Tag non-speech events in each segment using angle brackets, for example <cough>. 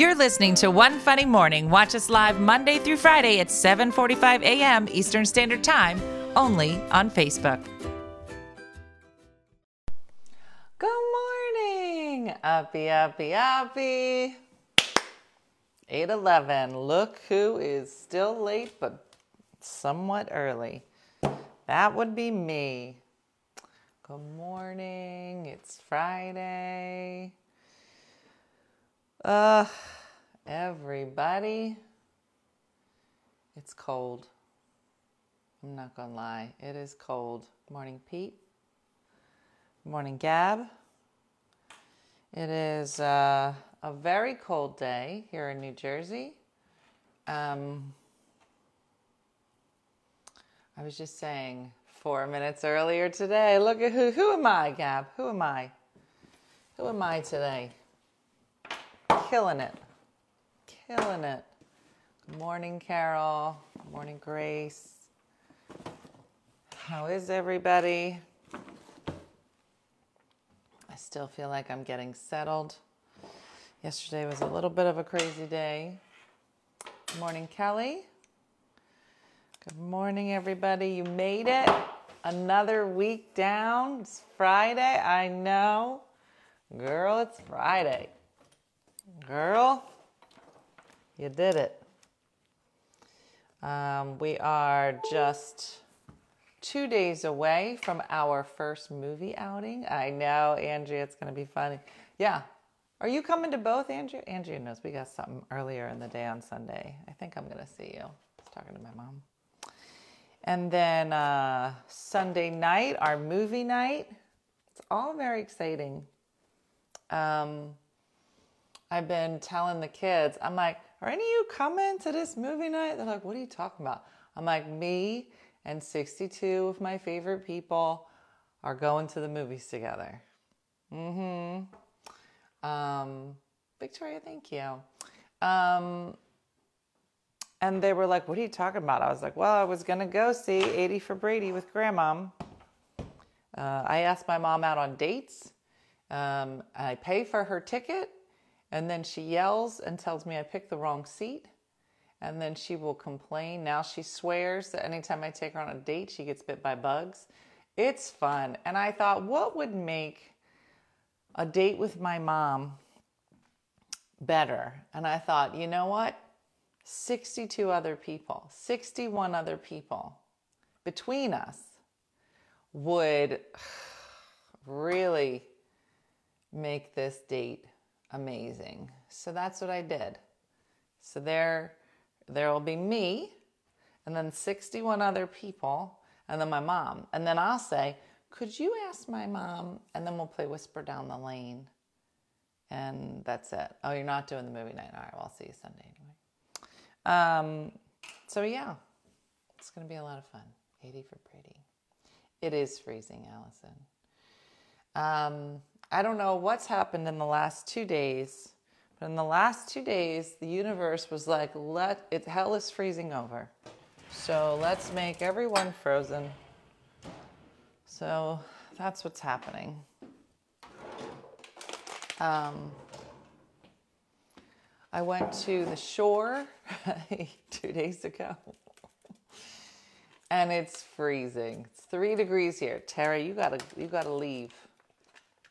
You're listening to One Funny Morning. Watch us live Monday through Friday at 7:45 a.m. Eastern Standard Time, only on Facebook. Good morning, uppy, uppy, uppy. 811. Look who is still late but somewhat early. That would be me. Good morning. It's Friday. Uh, everybody. It's cold. I'm not gonna lie. It is cold. Morning, Pete. Morning, Gab. It is uh, a very cold day here in New Jersey. Um, I was just saying four minutes earlier today. Look at who. Who am I, Gab? Who am I? Who am I today? Killing it. Killing it. Good morning, Carol. Good morning, Grace. How is everybody? I still feel like I'm getting settled. Yesterday was a little bit of a crazy day. Good morning, Kelly. Good morning, everybody. You made it. Another week down. It's Friday. I know. Girl, it's Friday. Girl, you did it. Um, we are just two days away from our first movie outing. I know, Andrea, it's going to be funny. Yeah. Are you coming to both, Andrea? Andrea knows we got something earlier in the day on Sunday. I think I'm going to see you. I was talking to my mom. And then uh, Sunday night, our movie night. It's all very exciting. Um, I've been telling the kids, I'm like, are any of you coming to this movie night? They're like, what are you talking about? I'm like, me and 62 of my favorite people are going to the movies together. Mm hmm. Um, Victoria, thank you. Um, and they were like, what are you talking about? I was like, well, I was going to go see 80 for Brady with grandma. Uh, I asked my mom out on dates. Um, I pay for her ticket and then she yells and tells me I picked the wrong seat. And then she will complain. Now she swears that anytime I take her on a date, she gets bit by bugs. It's fun. And I thought, what would make a date with my mom better? And I thought, you know what? 62 other people, 61 other people between us would <sighs> really make this date amazing. So that's what I did. So there there will be me and then 61 other people and then my mom. And then I'll say, "Could you ask my mom?" And then we'll play Whisper Down the Lane. And that's it. Oh, you're not doing the movie night. All right, well, I'll see you Sunday anyway. Um, so yeah, it's going to be a lot of fun. 80 for Brady. It is freezing, Allison. Um, I don't know what's happened in the last two days, but in the last two days, the universe was like, let it hell is freezing over. So let's make everyone frozen. So that's what's happening. Um, I went to the shore <laughs> two days ago. and it's freezing. It's three degrees here. Terry, you gotta you gotta leave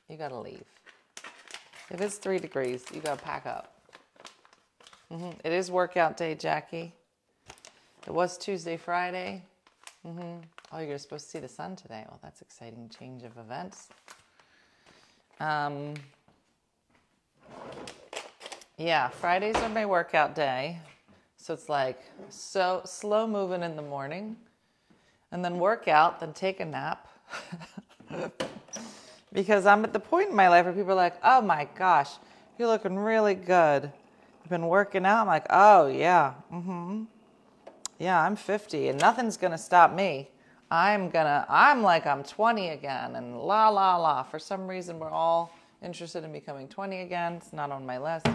you gotta leave. If it's three degrees, you gotta pack up. Mm-hmm. It is workout day, Jackie. It was Tuesday, Friday. Mm-hmm. Oh, you're supposed to see the sun today. Well, that's exciting change of events. Um, yeah, Fridays are my workout day. So it's like so slow moving in the morning and then workout, then take a nap. <laughs> because I'm at the point in my life where people are like, oh my gosh, you're looking really good. You've been working out. I'm like, oh yeah, mm-hmm. Yeah, I'm 50 and nothing's gonna stop me. I'm gonna, I'm like I'm 20 again and la la la. For some reason, we're all interested in becoming 20 again. It's not on my list.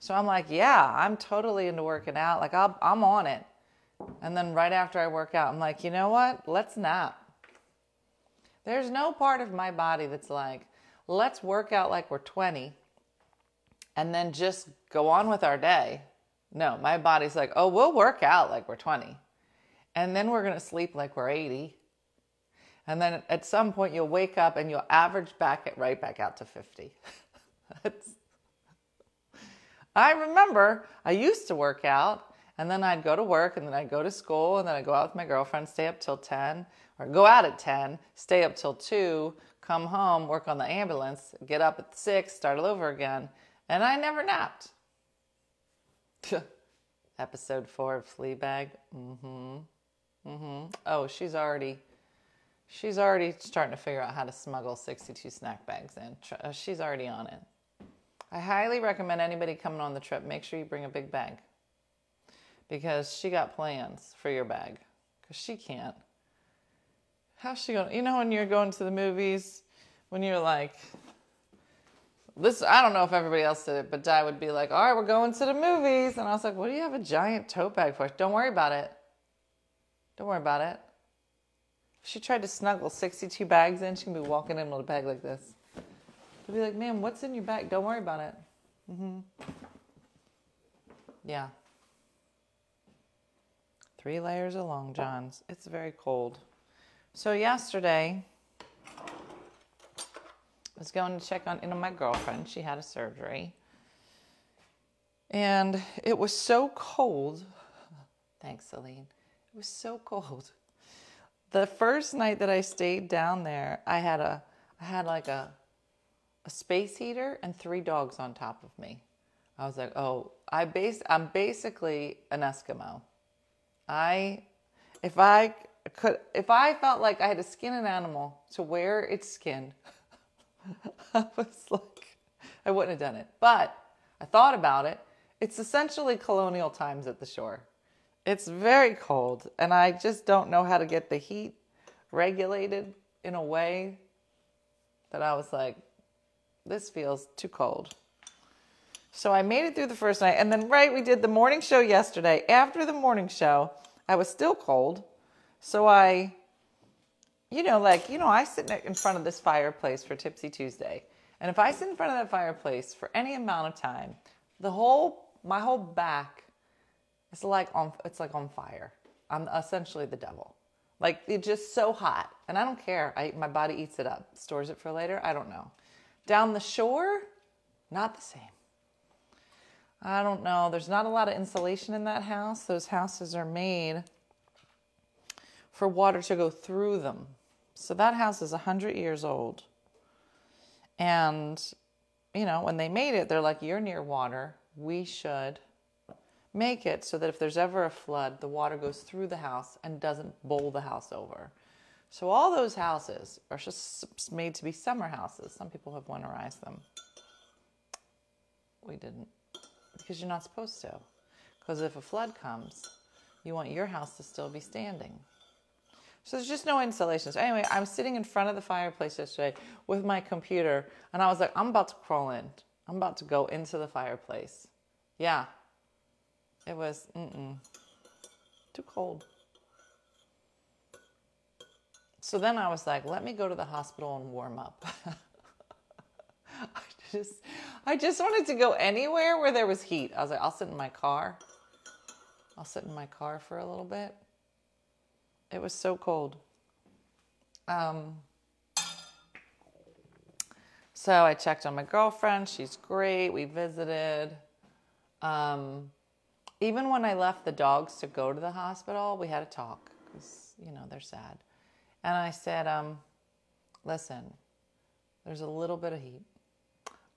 So I'm like, yeah, I'm totally into working out. Like i I'm on it. And then right after I work out, I'm like, you know what? Let's nap. There's no part of my body that's like, let's work out like we're 20 and then just go on with our day. No, my body's like, oh, we'll work out like we're 20. And then we're going to sleep like we're 80. And then at some point you'll wake up and you'll average back it right back out to 50. <laughs> I remember I used to work out and then I'd go to work and then I'd go to school and then I'd go out with my girlfriend, stay up till 10 or go out at 10, stay up till 2, come home, work on the ambulance, get up at 6, start all over again. And I never napped. <laughs> Episode 4 of Fleabag. Mm-hmm. Mm-hmm. Oh, she's already she's already starting to figure out how to smuggle 62 snack bags in. Uh, she's already on it. I highly recommend anybody coming on the trip, make sure you bring a big bag. Because she got plans for your bag. Because she can't. How's she going? You know, when you're going to the movies, when you're like, this, I don't know if everybody else did it, but Di would be like, all right, we're going to the movies. And I was like, what do you have a giant tote bag for? Don't worry about it. Don't worry about it. If she tried to snuggle 62 bags in, she can be walking in with a bag like this. She'd be like, ma'am, what's in your bag? Don't worry about it. Mm-hmm. Yeah. Three layers of long johns. It's very cold. So yesterday, I was going to check on you know, my girlfriend. She had a surgery. And it was so cold. Thanks, Celine. It was so cold. The first night that I stayed down there, I had a I had like a a space heater and three dogs on top of me. I was like, "Oh, I base I'm basically an Eskimo." I if I could if I felt like I had to skin an animal to wear its skin, <laughs> I was like, I wouldn't have done it. But I thought about it. It's essentially colonial times at the shore. It's very cold, and I just don't know how to get the heat regulated in a way that I was like, this feels too cold. So I made it through the first night, and then, right, we did the morning show yesterday. After the morning show, I was still cold. So I, you know, like, you know, I sit in front of this fireplace for Tipsy Tuesday. And if I sit in front of that fireplace for any amount of time, the whole, my whole back is like on, it's like on fire. I'm essentially the devil. Like it's just so hot. And I don't care. I, my body eats it up, stores it for later. I don't know. Down the shore, not the same. I don't know. There's not a lot of insulation in that house. Those houses are made for water to go through them. So that house is 100 years old. And, you know, when they made it, they're like, you're near water. We should make it so that if there's ever a flood, the water goes through the house and doesn't bowl the house over. So all those houses are just made to be summer houses. Some people have winterized them. We didn't because you're not supposed to. Because if a flood comes, you want your house to still be standing. So there's just no insulation. So anyway, I'm sitting in front of the fireplace yesterday with my computer, and I was like, I'm about to crawl in. I'm about to go into the fireplace. Yeah, it was mm-mm, too cold. So then I was like, let me go to the hospital and warm up. <laughs> I just, I just wanted to go anywhere where there was heat. I was like, I'll sit in my car. I'll sit in my car for a little bit. It was so cold. Um, so I checked on my girlfriend. She's great. We visited. Um, even when I left the dogs to go to the hospital, we had a talk because, you know, they're sad. And I said, um, listen, there's a little bit of heat.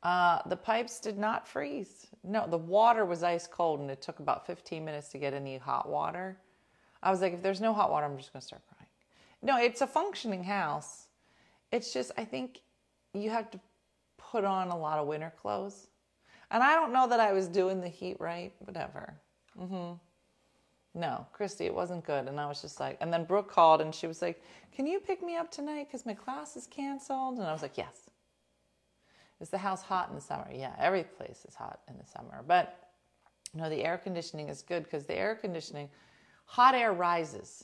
Uh, the pipes did not freeze. No, the water was ice cold and it took about 15 minutes to get any hot water. I was like, if there's no hot water, I'm just going to start crying. No, it's a functioning house. It's just, I think you have to put on a lot of winter clothes. And I don't know that I was doing the heat right, whatever. Mm-hmm. No, Christy, it wasn't good. And I was just like, and then Brooke called and she was like, Can you pick me up tonight? Because my class is canceled. And I was like, Yes. Is the house hot in the summer? Yeah, every place is hot in the summer. But you no, the air conditioning is good because the air conditioning, hot air rises.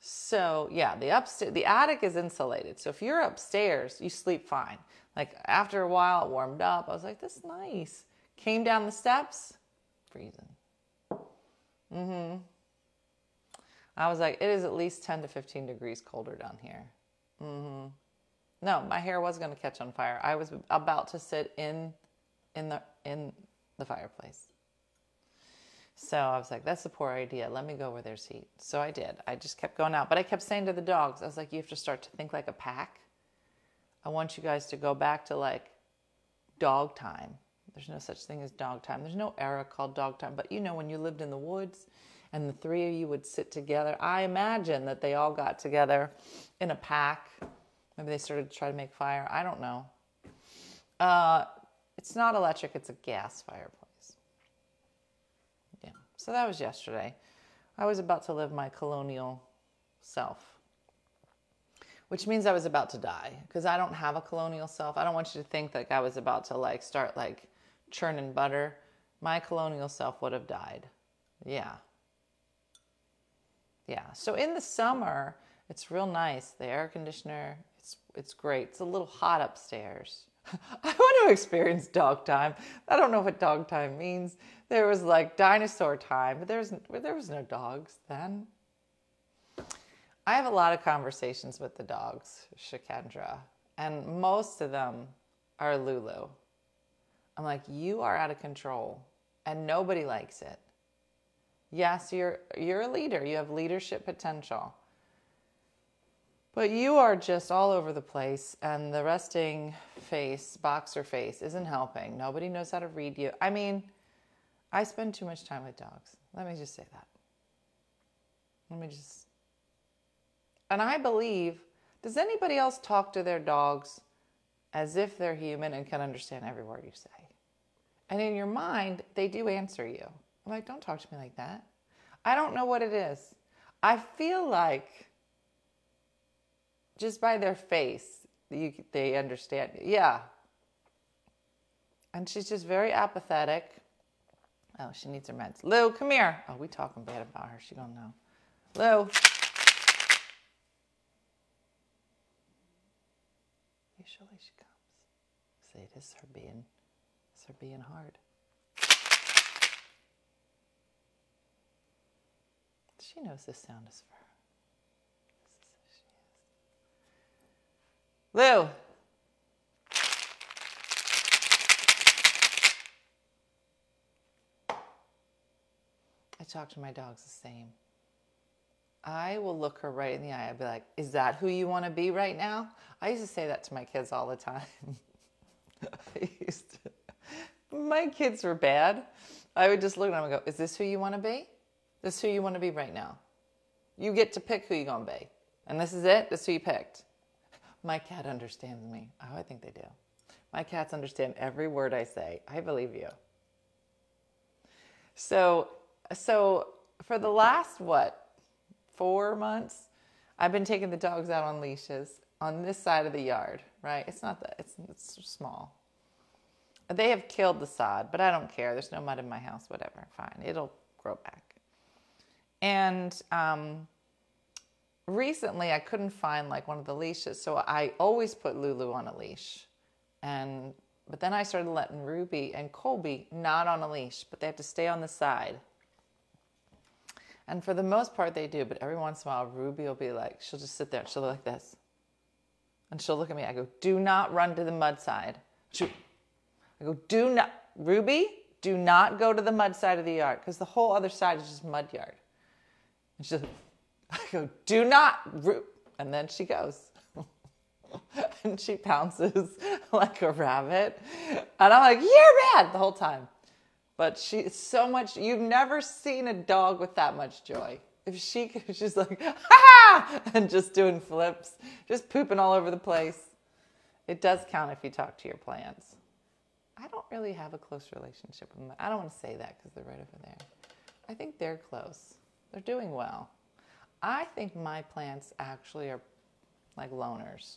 So yeah, the upstairs, the attic is insulated. So if you're upstairs, you sleep fine. Like after a while, it warmed up. I was like, this is nice. Came down the steps, freezing. Mm-hmm. I was like, it is at least 10 to 15 degrees colder down here. Mm-hmm. No, my hair was going to catch on fire. I was about to sit in in the in the fireplace. So I was like, that's a poor idea. Let me go where there's heat. So I did. I just kept going out. But I kept saying to the dogs, I was like, you have to start to think like a pack. I want you guys to go back to like dog time. There's no such thing as dog time. There's no era called dog time. But you know, when you lived in the woods and the three of you would sit together, I imagine that they all got together in a pack. Maybe they started to try to make fire. I don't know. Uh, it's not electric, it's a gas fireplace. So that was yesterday. I was about to live my colonial self, which means I was about to die because I don't have a colonial self. I don't want you to think like I was about to like start like churning butter. My colonial self would have died. Yeah. Yeah. So in the summer, it's real nice. The air conditioner, it's it's great. It's a little hot upstairs. <laughs> I want to experience dog time. I don't know what dog time means. There was like dinosaur time, but there's there was no dogs then. I have a lot of conversations with the dogs, Shakendra, and most of them are Lulu. I'm like, you are out of control, and nobody likes it. Yes, you're you're a leader. You have leadership potential. But you are just all over the place, and the resting face, boxer face, isn't helping. Nobody knows how to read you. I mean, I spend too much time with dogs. Let me just say that. Let me just. And I believe, does anybody else talk to their dogs as if they're human and can understand every word you say? And in your mind, they do answer you. I'm like, don't talk to me like that. I don't know what it is. I feel like just by their face, you, they understand. Yeah. And she's just very apathetic. Oh, she needs her meds. Lou, come here. Oh, we talking bad about her. She don't know. Lou. Usually she comes. See, this is her being, this is her being hard. She knows this sound is for her. Lou. Talk to my dogs the same. I will look her right in the eye. I'd be like, Is that who you want to be right now? I used to say that to my kids all the time. <laughs> I used to. My kids were bad. I would just look at them and go, Is this who you want to be? This is who you want to be right now. You get to pick who you're going to be. And this is it. This is who you picked. My cat understands me. Oh, I think they do. My cats understand every word I say. I believe you. So, so for the last what, four months, I've been taking the dogs out on leashes on this side of the yard. Right? It's not that. It's it's small. They have killed the sod, but I don't care. There's no mud in my house. Whatever. Fine. It'll grow back. And um, recently I couldn't find like one of the leashes, so I always put Lulu on a leash. And but then I started letting Ruby and Colby not on a leash, but they have to stay on the side. And for the most part they do, but every once in a while Ruby will be like, she'll just sit there, she'll look like this. And she'll look at me. I go, do not run to the mud side. She, I go, do not, Ruby, do not go to the mud side of the yard because the whole other side is just mud yard. And she's like, <laughs> I go, do not, and then she goes. <laughs> and she pounces <laughs> like a rabbit. And I'm like, you're bad the whole time. But she's so much, you've never seen a dog with that much joy. If she, <laughs> she's like, ha ha and just doing flips, just pooping all over the place. It does count if you talk to your plants. I don't really have a close relationship with them. I don't want to say that because they're right over there. I think they're close. They're doing well. I think my plants actually are like loners,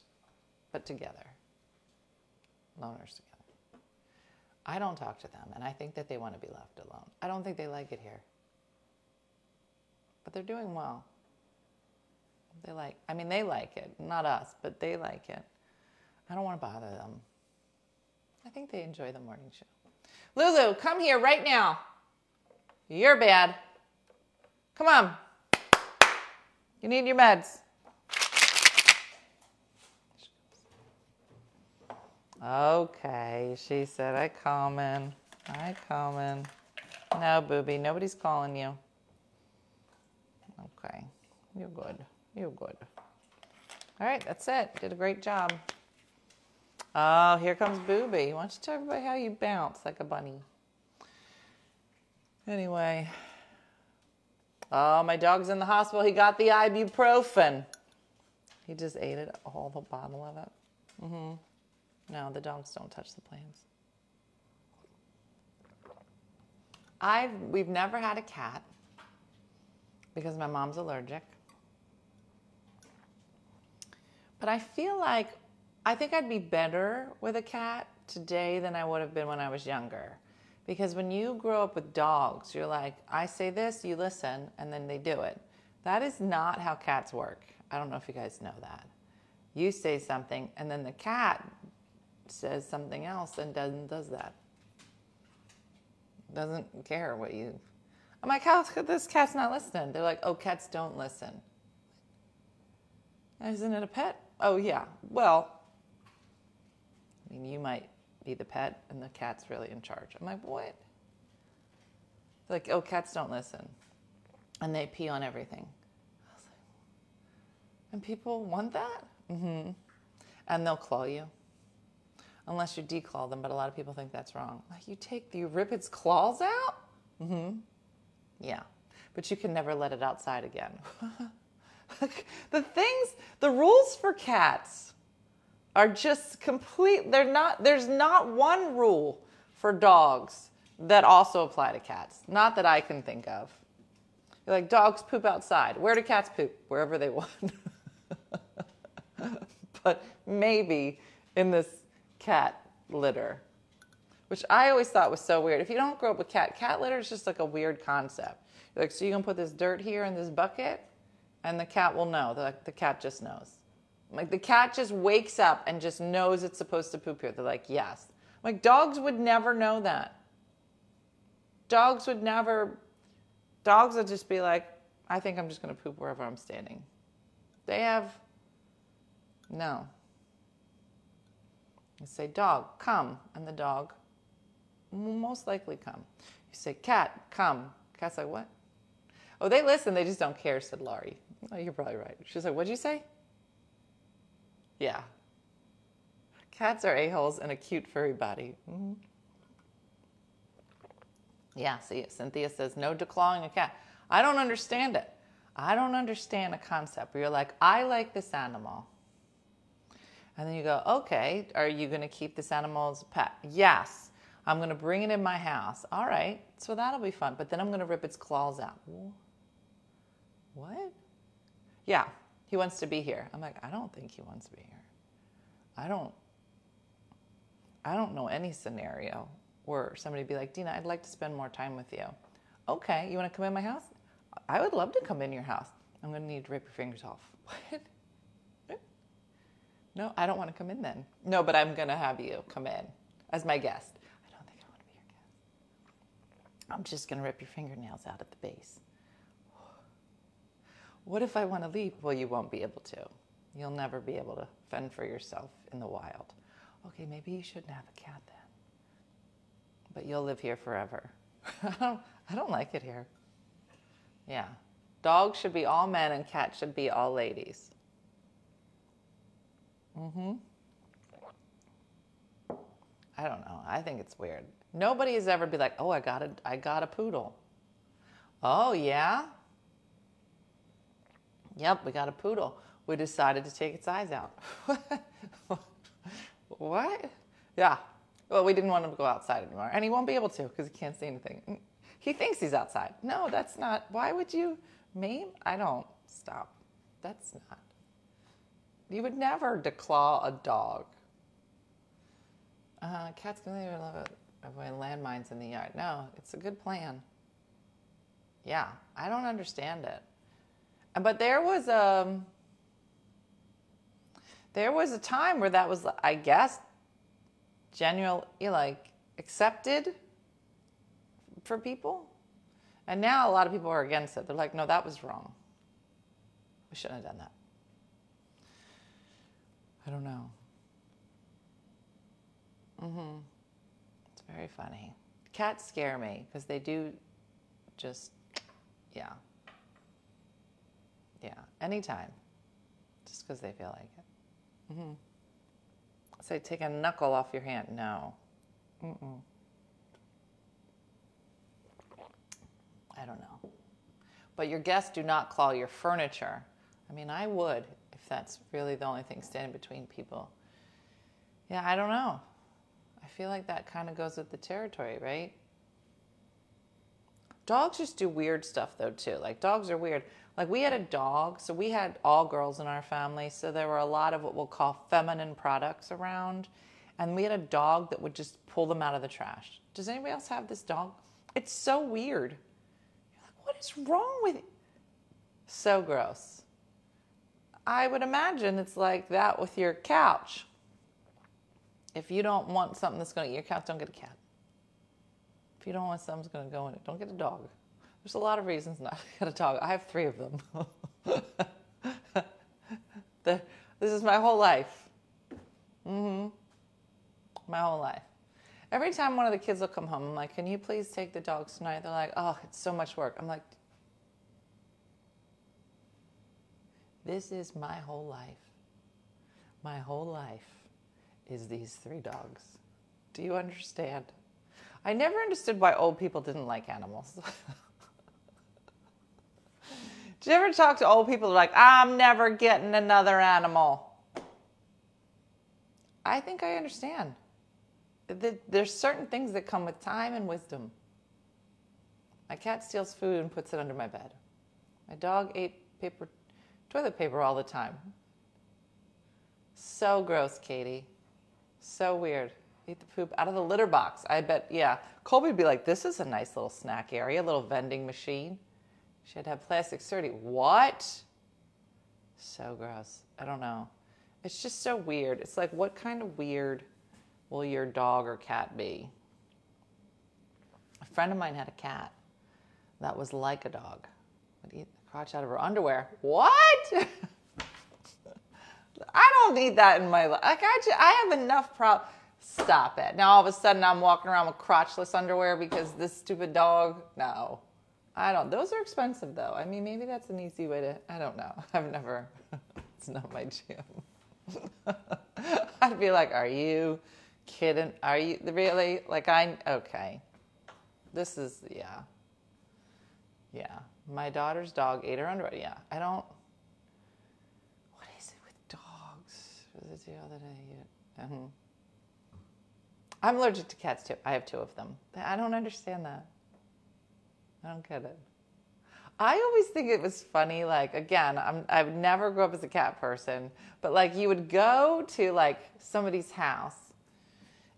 but together. Loners together. I don't talk to them, and I think that they want to be left alone. I don't think they like it here. But they're doing well. They like, I mean, they like it, not us, but they like it. I don't want to bother them. I think they enjoy the morning show. Lulu, come here right now. You're bad. Come on. You need your meds. Okay, she said, I coming. I coming. No, booby, nobody's calling you. Okay, you're good. You're good. All right, that's it. Did a great job. Oh, here comes Booby. Why don't you tell everybody how you bounce like a bunny? Anyway. Oh, my dog's in the hospital. He got the ibuprofen. He just ate it, all the bottle of it. Mm-hmm. No, the dogs don't touch the planes. I've we've never had a cat because my mom's allergic. But I feel like I think I'd be better with a cat today than I would have been when I was younger. Because when you grow up with dogs, you're like, I say this, you listen, and then they do it. That is not how cats work. I don't know if you guys know that. You say something, and then the cat says something else and doesn't does that. Doesn't care what you. I'm like, how could this cat's not listening? They're like, oh, cats don't listen. Isn't it a pet? Oh yeah. Well, I mean, you might be the pet and the cat's really in charge. I'm like, what? Like, oh, cats don't listen. And they pee on everything. Like, and people want that? Mm-hmm. And they'll claw you. Unless you declaw them, but a lot of people think that's wrong. Like, you take, rip its claws out? Mm-hmm. Yeah. But you can never let it outside again. <laughs> the things, the rules for cats are just complete. They're not, there's not one rule for dogs that also apply to cats. Not that I can think of. You're like, dogs poop outside. Where do cats poop? Wherever they want. <laughs> but maybe in this cat litter, which I always thought was so weird. If you don't grow up with cat, cat litter is just like a weird concept. You're like, so you can put this dirt here in this bucket, and the cat will know. The, the cat just knows. Like the cat just wakes up and just knows it's supposed to poop here. They're like, yes. Like dogs would never know that. Dogs would never, dogs would just be like, I think I'm just going to poop wherever I'm standing. They have, no. You say, dog, come. And the dog will most likely come. You say, cat, come. Cat's like, what? Oh, they listen, they just don't care, said Laurie. Oh, you're probably right. She's like, what'd you say? Yeah. Cats are a-holes and a cute furry body. Mm-hmm. Yeah, see, Cynthia says, no declawing a cat. I don't understand it. I don't understand a concept where you're like, I like this animal. And then you go, okay, are you going to keep this animal as a pet? Yes. I'm going to bring it in my house. All right, so that'll be fun. But then I'm going to rip its claws out. What? Yeah, he wants to be here. I'm like, I don't think he wants to be here. I don't I don't know any scenario where somebody be like, Dina, I'd like to spend more time with you. Okay, you want to come in my house? I would love to come in your house. I'm going to need to rip your fingers off. <laughs> What? No, I don't want to come in then. No, but I'm going to have you come in as my guest. I don't think I want to be your guest. I'm just going to rip your fingernails out at the base. What if I want to leave? Well, you won't be able to. You'll never be able to fend for yourself in the wild. Okay, maybe you shouldn't have a cat then. But you'll live here forever. <laughs> I, don't, I don't like it here. Yeah. Dogs should be all men and cats should be all ladies. Mm-hmm. I don't know. I think it's weird. Nobody has ever be like, oh, I got a, I got a poodle. Oh, yeah? Yep, we got a poodle. We decided to take its eyes out. <laughs> what? Yeah. Well, we didn't want him to go outside anymore. And he won't be able to because he can't see anything. He thinks he's outside. No, that's not. Why would you maim? I don't. Stop. That's not. You would never declaw a dog. Uh, cats can even love it. Avoid landmines in the yard. No, it's a good plan. Yeah, I don't understand it. But there was a um, there was a time where that was, I guess, genuinely like accepted for people. And now a lot of people are against it. They're like, no, that was wrong. We shouldn't have done that. I don't know. Mm-hmm. It's very funny. Cats scare me because they do just, yeah. Yeah, anytime. Just because they feel like it. Mm-hmm. Say, take a knuckle off your hand. No. Mm-mm. I don't know. But your guests do not claw your furniture. I mean, I would that's really the only thing standing between people. Yeah, I don't know. I feel like that kind of goes with the territory, right? Dogs just do weird stuff though too. Like dogs are weird. Like we had a dog, so we had all girls in our family, so there were a lot of what we'll call feminine products around. And we had a dog that would just pull them out of the trash. Does anybody else have this dog? It's so weird. You're like, what is wrong with it? So gross. I would imagine it's like that with your couch. If you don't want something that's going to eat your couch, don't get a cat. If you don't want something that's going to go in it, don't get a dog. There's a lot of reasons not to get a dog. I have three of them. <laughs> the, this is my whole life. Mm-hmm. My whole life. Every time one of the kids will come home, I'm like, "Can you please take the dogs tonight?" They're like, "Oh, it's so much work." I'm like, "This is my whole life. My whole life is these three dogs. Do you understand?" I never understood why old people didn't like animals. <laughs> Do you ever talk to old people like, I'm never getting another animal? I think I understand. There's certain things that come with time and wisdom. My cat steals food and puts it under my bed. My dog ate paper, toilet paper all the time. So gross, Katie. So weird. Eat the poop out of the litter box. I bet, yeah. Colby would be like, this is a nice little snack area, a little vending machine. She had to have plastic surgery. What? So gross. I don't know. It's just so weird. It's like, what kind of weird will your dog or cat be? A friend of mine had a cat that was like a dog. Would eat crotch out of her underwear. What? <laughs> I don't need that in my life. Like I, just, I have enough problems. Stop it. Now all of a sudden I'm walking around with crotchless underwear because this stupid dog. No. I don't. Those are expensive though. I mean, maybe that's an easy way to. I don't know. <laughs> I've never. <laughs> it's not my jam. I'd be like, "Are you kidding? Are you really like I? Okay, this is yeah, yeah. My daughter's dog ate her underwear. Yeah, I don't. What is it with dogs? Was it the other day? Uh-huh. I'm allergic to cats too. I have two of them. I don't understand that. I don't get it. I always think it was funny. Like again, I'm, I would never grow up as a cat person, but like you would go to like somebody's house,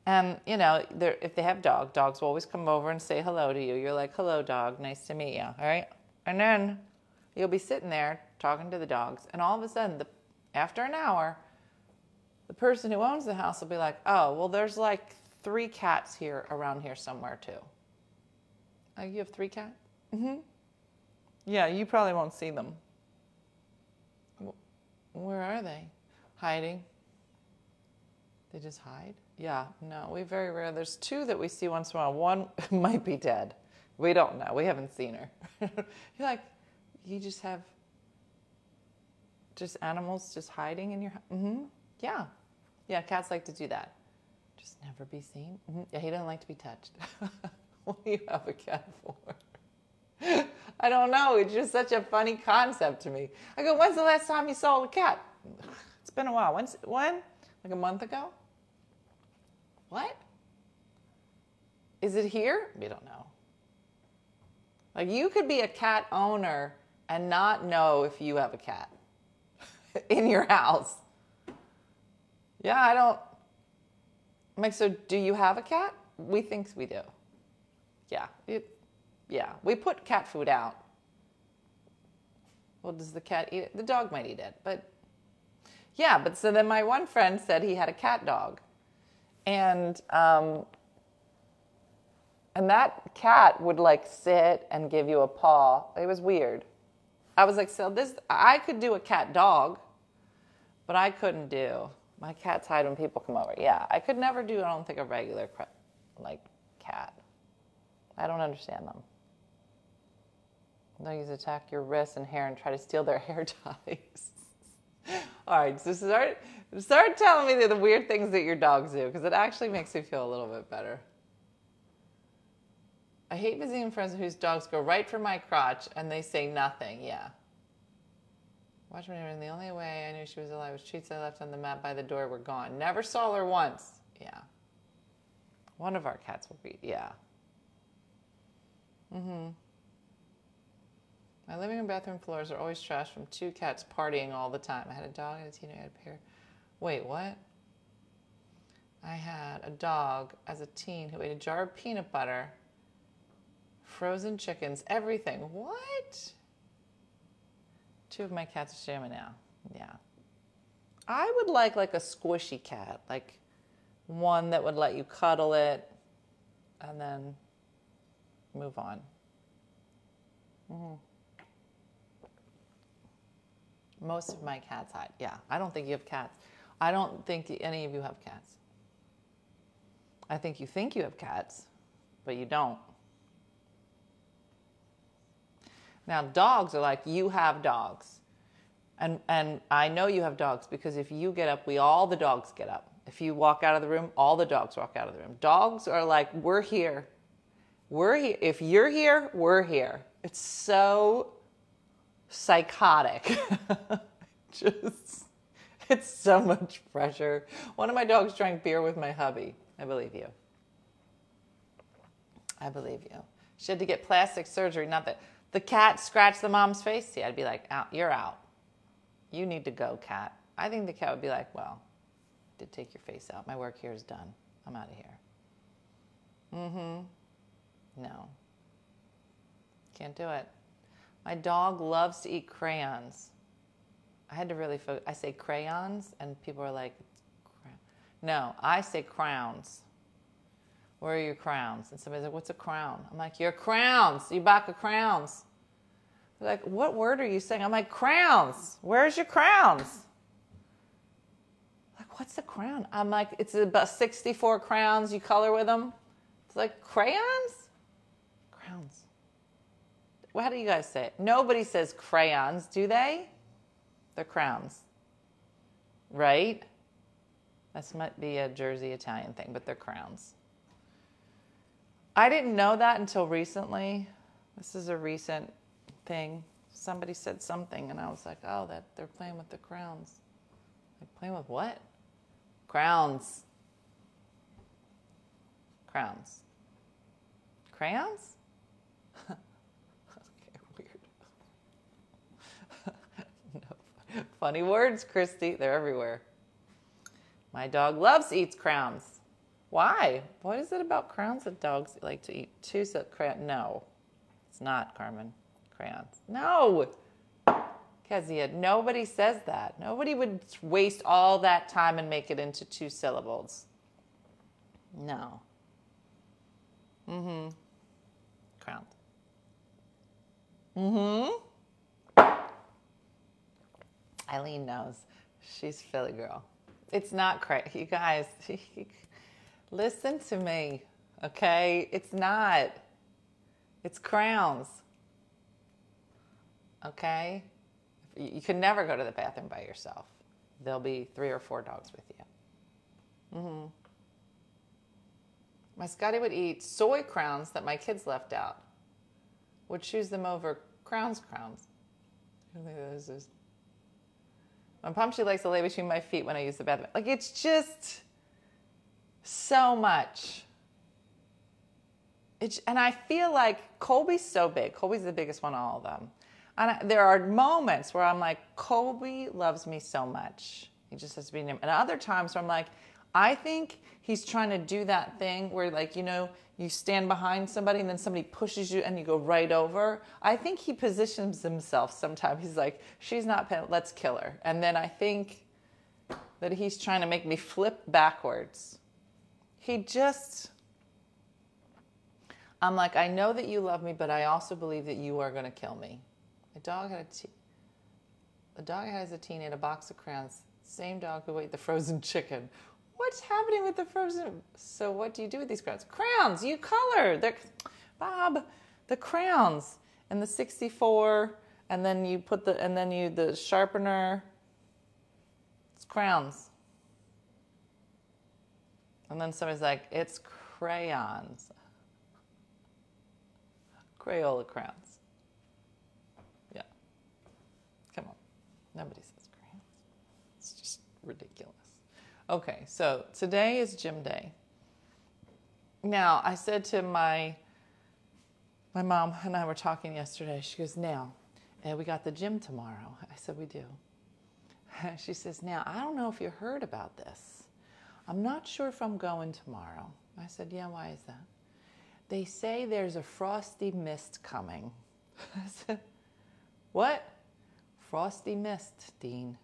and you know, if they have dog, dogs will always come over and say hello to you. You're like, "Hello, dog. Nice to meet you." All right, and then you'll be sitting there talking to the dogs, and all of a sudden, the, after an hour, the person who owns the house will be like, "Oh, well, there's like three cats here around here somewhere too." Oh, you have three cats? Mm-hmm. Yeah, you probably won't see them. Where are they? Hiding. They just hide? Yeah, no, we very rare. There's two that we see once in a while. One <laughs> might be dead. We don't know. We haven't seen her. <laughs> You're like, you just have just animals just hiding in your. Mm-hmm. Yeah, yeah. Cats like to do that. Just never be seen. Mm-hmm. Yeah, he doesn't like to be touched. <laughs> what do you have a cat for? <laughs> I don't know. It's just such a funny concept to me. I go, when's the last time you saw a cat? <sighs> It's been a while. When's when? Like a month ago? What? Is it here? We don't know. Like you could be a cat owner and not know if you have a cat <laughs> in your house. Yeah, I don't. I'm like, so do you have a cat? We think we do. Yeah, it, yeah. We put cat food out. Well, does the cat eat it? The dog might eat it, but yeah. But so then my one friend said he had a cat dog, and um, And that cat would like sit and give you a paw. It was weird. I was like, so this, I could do a cat dog, but I couldn't do. My cats hide when people come over. Yeah, I could never do, I don't think, a regular like cat. I don't understand them. They'll use attack your wrists and hair and try to steal their <laughs> hair ties. All right, so start start telling me the weird things that your dogs do because it actually makes me feel a little bit better. I hate visiting friends whose dogs go right for my crotch and they say nothing. Yeah. Watch me, and the only way I knew she was alive was treats I left on the mat by the door were gone. Never saw her once. Yeah. One of our cats will be, yeah. Mm-hmm. My living and bathroom floors are always trashed from two cats partying all the time. I had a dog and a teenager I had a pair. Wait, what? I had a dog as a teen who ate a jar of peanut butter, frozen chickens, everything. What? Two of my cats are sharing now. Yeah. I would like like a squishy cat, like one that would let you cuddle it and then move on. Mm-hmm. Most of my cats hide. Yeah, I don't think you have cats. I don't think any of you have cats. I think you think you have cats, but you don't. Now, dogs are like, you have dogs. And, and I know you have dogs because if you get up, we all the dogs get up. If you walk out of the room, all the dogs walk out of the room. Dogs are like, we're here. We're here. If you're here, we're here. It's so psychotic. <laughs> Just, it's so much pressure. One of my dogs drank beer with my hubby. I believe you. I believe you. She had to get plastic surgery. Not that the cat scratched the mom's face. See, I'd be like, out, you're out. You need to go, cat. I think the cat would be like, well, did take your face out. My work here is done. I'm out of here. Mm-hmm. No. Can't do it. My dog loves to eat crayons. I had to really focus. I say crayons, and people are like, no, I say crowns. Where are your crowns? And somebody's like, what's a crown? I'm like, your crowns. You back of crowns. They're like, what word are you saying? I'm like, crowns. Where's your crowns? Like, what's a crown? I'm like, it's about 64 crowns. You color with them. It's like, crayons? Crowns. Well, how do you guys say it? Nobody says crayons, do they? They're crowns. Right? This might be a Jersey Italian thing, but they're crowns. I didn't know that until recently. This is a recent thing. Somebody said something, and I was like, oh, that they're playing with the crowns. Like, playing with what? Crowns. Crowns. Crayons? <laughs> Okay, weird. <laughs> no, funny words, Christy. They're everywhere. My dog loves eats crowns. Why? What is it about crayons that dogs like to eat? Two crayon. No, it's not Carmen. Crayons. No. Kezia, nobody says that. Nobody would waste all that time and make it into two syllables. No. Mm-hmm. Crowns. Mm-hmm. Eileen knows. She's Philly girl. It's not crazy. You guys, <laughs> listen to me, okay? It's not. It's crowns. Okay? You can never go to the bathroom by yourself. There'll be three or four dogs with you. Mm-hmm. My Scotty would eat soy crowns that my kids left out. Would choose them over crowns crowns. My Pumpkin likes to lay between my feet when I use the bathroom. Like it's just so much. It's, and I feel like Colby's so big. Colby's the biggest one of all of them. And I, there are moments where I'm like, Colby loves me so much. He just has to be him. And other times where I'm like, I think he's trying to do that thing where, like, you know, you stand behind somebody and then somebody pushes you and you go right over. I think he positions himself sometimes. He's like, she's not, pen- let's kill her. And then I think that he's trying to make me flip backwards. He just, I'm like, I know that you love me, but I also believe that you are going to kill me. A dog had a tea. The dog has a teen ate a box of crayons. Same dog who ate the frozen <laughs> chicken. What's happening with the frozen? So what do you do with these crayons? Crayons, you color. They're, Bob, the crayons and the 64, and then you put the and then you the sharpener. It's crayons. And then somebody's like, it's crayons. Crayola crayons. Yeah. Come on. Nobody says crayons. It's just ridiculous. Okay, so today is gym day. Now, I said to my my mom and I were talking yesterday. She goes, "Now, uh, we got the gym tomorrow." I said, "We do." <laughs> She says, "Now, I don't know if you heard about this. I'm not sure if I'm going tomorrow." I said, "Yeah, why is that?" They say there's a frosty mist coming. <laughs> I said, "What?" Frosty mist, Dean.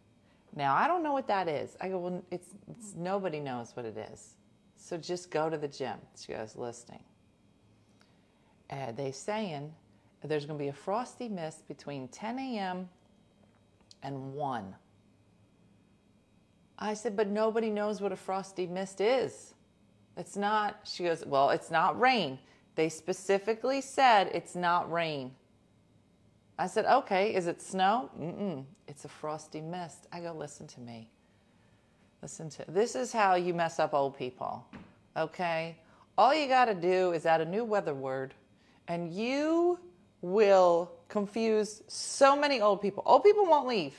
Now, I don't know what that is. I go, well, it's, it's nobody knows what it is. So just go to the gym. She goes, listening. Uh, they saying there's going to be a frosty mist between 10 a.m. and 1. I said, but nobody knows what a frosty mist is. It's not, she goes, well, it's not rain. They specifically said it's not rain. I said, okay, is it snow? Mm-mm, it's a frosty mist. I go, listen to me. Listen to this is how you mess up old people. Okay? All you got to do is add a new weather word, and you will confuse so many old people. Old people won't leave.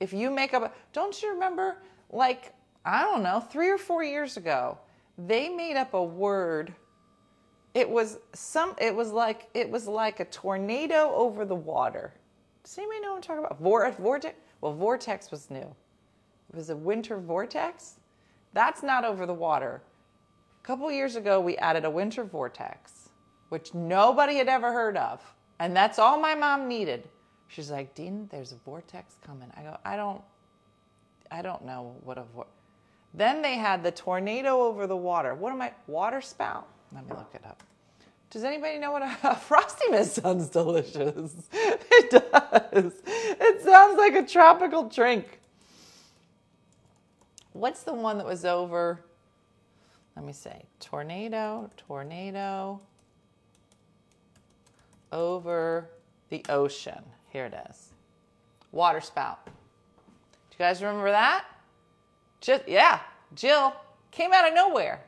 If you make up, a, don't you remember, like, I don't know, three or four years ago, they made up a word. It was some it was like it was like a tornado over the water. Does anybody know what i'm talking about? Vor- vortex? Well vortex was new. It was a winter vortex? That's not over the water. A couple years ago we added a winter vortex which nobody had ever heard of and that's all my mom needed. She's like dean there's a vortex coming. I go i don't i don't know what a vortex then they had the tornado over the water what am i water spout let me look it up. Does anybody know what a, <laughs> a frosty mist sounds delicious? <laughs> It does. It sounds like a tropical drink. What's the one that was over? Let me say tornado, tornado over the ocean. Here it is. Water spout. You guys remember that? Just yeah, Jill came out of nowhere.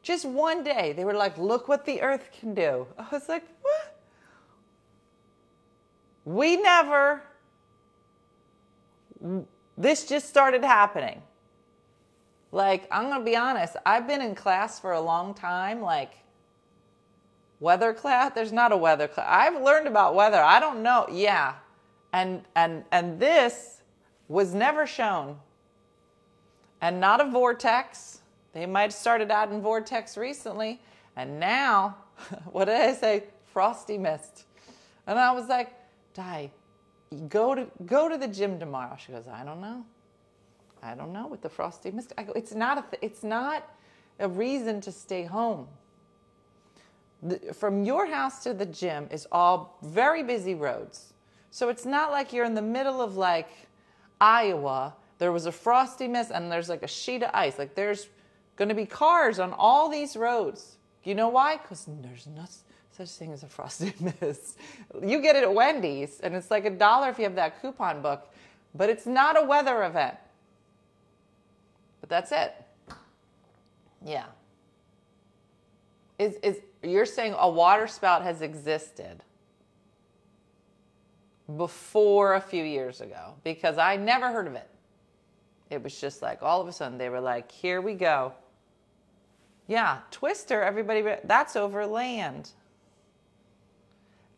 Just one day, they were like, look what the earth can do. I was like, what? We never, this just started happening. Like, I'm to be honest, I've been in class for a long time. Like, weather class, there's not a weather class. I've learned about weather. I don't know. Yeah. And, and, and this was never shown. And not a vortex they might have started adding vortex recently, and now, <laughs> what did I say? Frosty mist. And I was like, Di, go to go to the gym tomorrow. She goes, I don't know. I don't know with the frosty mist. I go, it's not a, it's not a reason to stay home. The, from your house to the gym is all very busy roads. So it's not like you're in the middle of like Iowa. There was a frosty mist and there's like a sheet of ice. Like there's going to be cars on all these roads. You know why? Because there's no such thing as a frosty <laughs> mist. You get it at Wendy's, and it's like a dollar if you have that coupon book, but it's not a weather event. But that's it. Yeah. Is, is you're saying a water spout has existed before a few years ago because I never heard of it. It was just like all of a sudden they were like, here we go. Yeah, Twister, everybody, that's over land.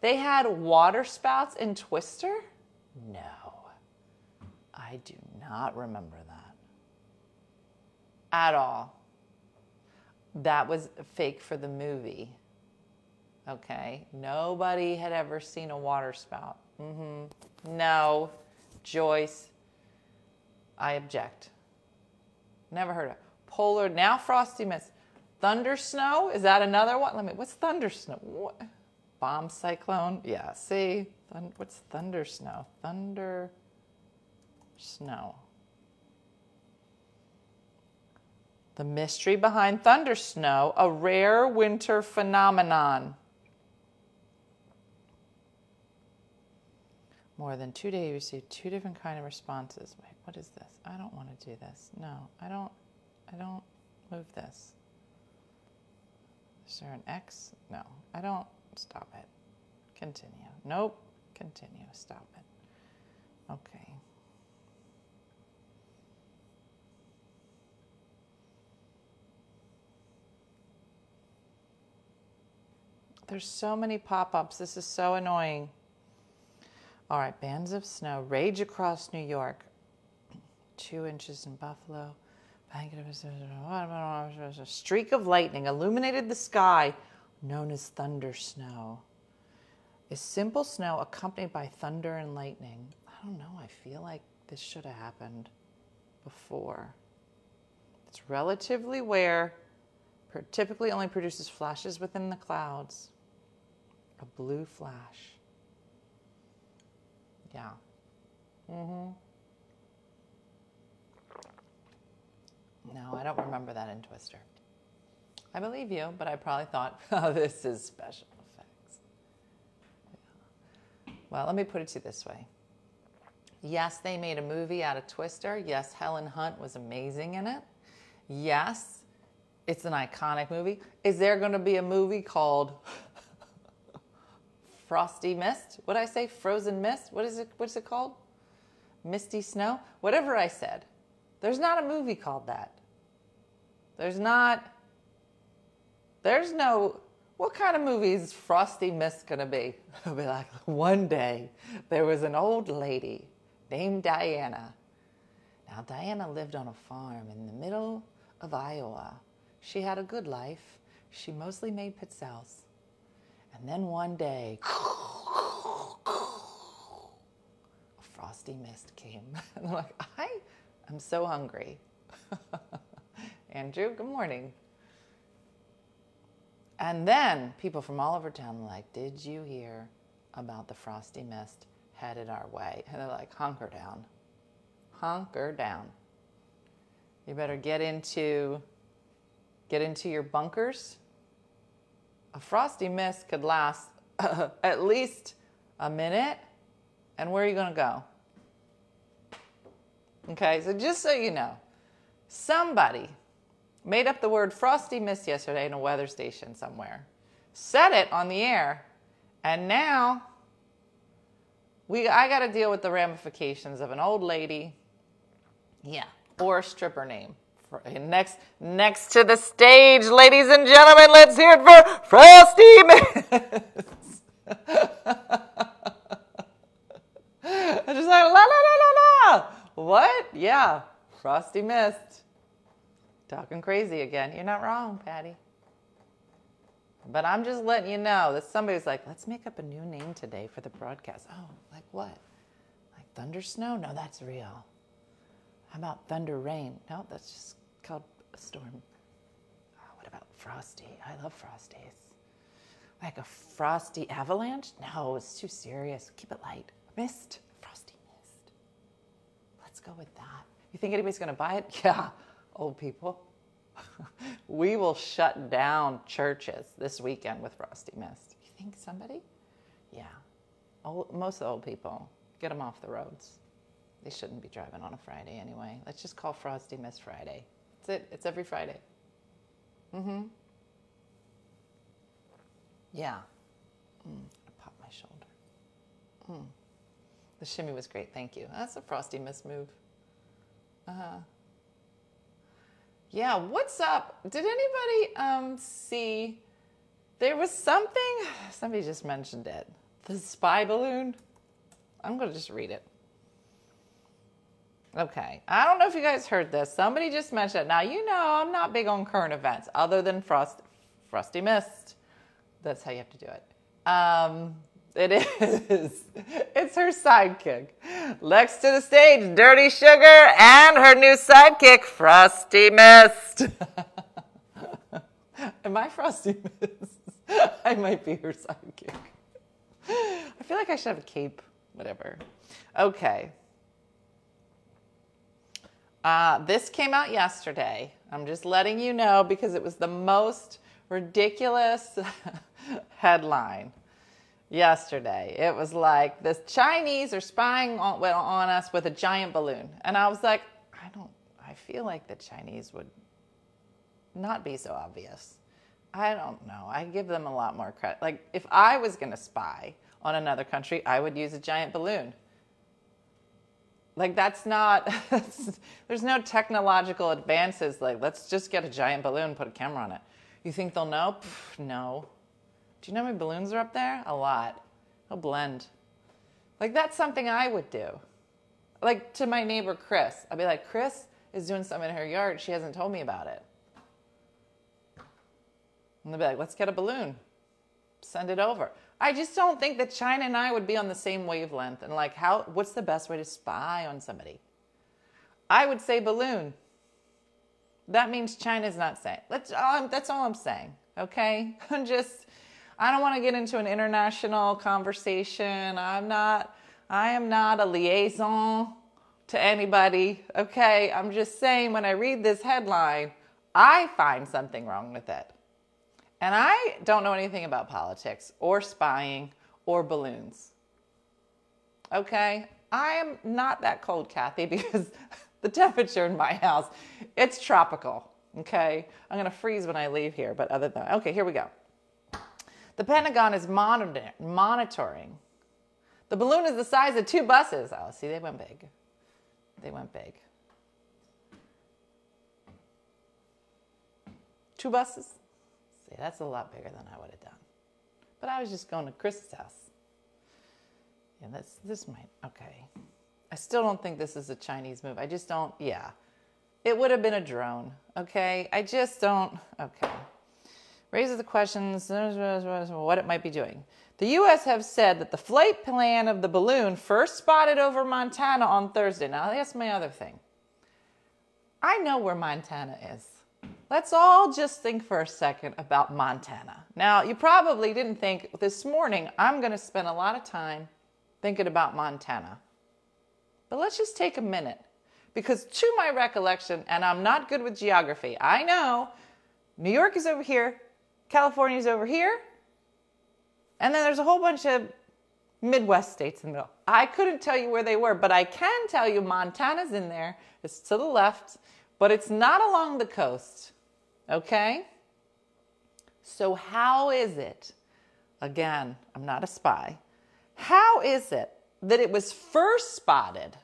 They had water spouts in Twister? No, I do not remember that at all. That was fake for the movie. Okay, nobody had ever seen a water spout. Mm-hmm. No, Joyce, I object. Never heard of. Polar, now Frosty Mist. Thunder snow? Is that another one? Let me. What's thunder snow? What? Bomb cyclone? Yeah. See, Thun, what's thunder snow? Thunder snow. The mystery behind thunder snow, a rare winter phenomenon. More than two days, you received two different kind of responses. Wait, what is this? I don't want to do this. No, I don't. I don't move this. Is there an X? No, I don't. Stop it. Continue. Nope. Continue. Stop it. Okay. There's so many pop ups. This is so annoying. All right, bands of snow rage across New York. Two inches in Buffalo. A streak of lightning illuminated the sky, known as thunder snow. Is simple snow accompanied by thunder and lightning? I don't know. I feel like this should have happened before. It's relatively rare, typically only produces flashes within the clouds. A blue flash. Yeah. Mm-hmm. No, I don't remember that in Twister. I believe you, but I probably thought, <laughs> oh, this is special effects. Yeah. Well, let me put it to you this way. Yes, they made a movie out of Twister. Yes, Helen Hunt was amazing in it. Yes, it's an iconic movie. Is there going to be a movie called Frosty Mist? What I say? Frozen Mist? What is it? What's it called? Misty Snow? Whatever I said. There's not a movie called that. There's not. There's no. What kind of movie is Frosty Mist gonna be? <laughs> It'll be like one day there was an old lady named Diana. Now Diana lived on a farm in the middle of Iowa. She had a good life. She mostly made pizzelles. And then one day, a frosty mist came. And <laughs> I'm like, I am so hungry. <laughs> Andrew, good morning. And then people from all over town were like, Did you hear about the frosty mist headed our way? And they're like, Hunker down. Hunker down. You better get into get into your bunkers. A frosty mist could last <laughs> at least a minute. And where are you going to go? Okay, so just so you know, somebody made up the word frosty mist yesterday in a weather station somewhere, said it on the air, and now we I got to deal with the ramifications of an old lady, yeah, or a stripper name. Next, next to the stage, ladies and gentlemen, let's hear it for Frosty Mist. <laughs> I'm just like la la la la la. What? Yeah, Frosty Mist. Talking crazy again. You're not wrong, Patty. But I'm just letting you know that somebody's like, let's make up a new name today for the broadcast. Oh, like what? Like Thunder Snow? No, that's real. How about Thunder Rain? No, that's just called a storm. Oh, what about Frosty? I love Frosties. Like a frosty avalanche? No, it's too serious. Keep it light. Mist. Frosty mist. Let's go with that. You think anybody's going to buy it? <laughs> Yeah old people. <laughs> we will shut down churches this weekend with Frosty Mist. You think somebody? Yeah. Old, most of the old people, get them off the roads. They shouldn't be driving on a Friday anyway. Let's just call Frosty Miss Friday. That's it. It's every Friday. Mm-hmm. Yeah. Mm, I popped my shoulder. Mm. The shimmy was great. Thank you. That's a Frosty Miss move. Uh-huh. Yeah, what's up? Did anybody um, see? There was something, somebody just mentioned it. The spy balloon. I'm to just read it. Okay. I don't know if you guys heard this. Somebody just mentioned it. Now, you know, I'm not big on current events other than Frost, Frosty Mist. That's how you have to do it. Um, it is. <laughs> It's her sidekick. Lex to the stage, Dirty Sugar, and her new sidekick, Frosty Mist. <laughs> Am I Frosty Mist? <laughs> I might be her sidekick. I feel like I should have a cape, whatever. Okay. Uh, this came out yesterday. I'm just letting you know because it was the most ridiculous <laughs> headline yesterday. It was like the Chinese are spying on, on us with a giant balloon. And I was like, I don't, I feel like the Chinese would not be so obvious. I don't know. I give them a lot more credit. Like, if I was going to spy on another country, I would use a giant balloon. Like, that's not, <laughs> there's no technological advances. Like, let's just get a giant balloon, put a camera on it. You think they'll know? Pff, no. Do you know how many balloons are up there? A lot. They'll blend. Like, that's something I would do. Like, to my neighbor, Chris, I'd be like, Chris is doing something in her yard. She hasn't told me about it. And they'll be like, let's get a balloon, send it over. I just don't think that China and I would be on the same wavelength. And like, how? What's the best way to spy on somebody? I would say balloon. That means China's not saying. Let's. Um, that's all I'm saying. Okay. <laughs> I'm just. I don't want to get into an international conversation. I'm not. I am not a liaison to anybody. Okay. I'm just saying when I read this headline, I find something wrong with it. And I don't know anything about politics or spying or balloons. Okay? I am not that cold, Kathy, <laughs> because the temperature in my house, it's tropical. Okay? I'm going to freeze when I leave here, but other than okay, here we go. The Pentagon is monitor- monitoring. The balloon is the size of two buses. Oh, see, they went big. They went big. Two buses? See, that's a lot bigger than I would have done. But I was just going to Chris's house. Yeah, that's this might okay. I still don't think this is a Chinese move. I just don't. Yeah, it would have been a drone. Okay, I just don't. Okay, raises the questions what it might be doing. The U.S. have said that the flight plan of the balloon first spotted over Montana on Thursday. Now that's my other thing. I know where Montana is. Let's all just think for a second about Montana. Now, you probably didn't think this morning I'm going to spend a lot of time thinking about Montana. But let's just take a minute because, to my recollection, and I'm not good with geography, I know New York is over here, California is over here, and then there's a whole bunch of Midwest states in the middle. I couldn't tell you where they were, but I can tell you Montana's in there. It's to the left, but it's not along the coast. Okay? So, how is it, again, I'm not a spy, how is it that it was first spotted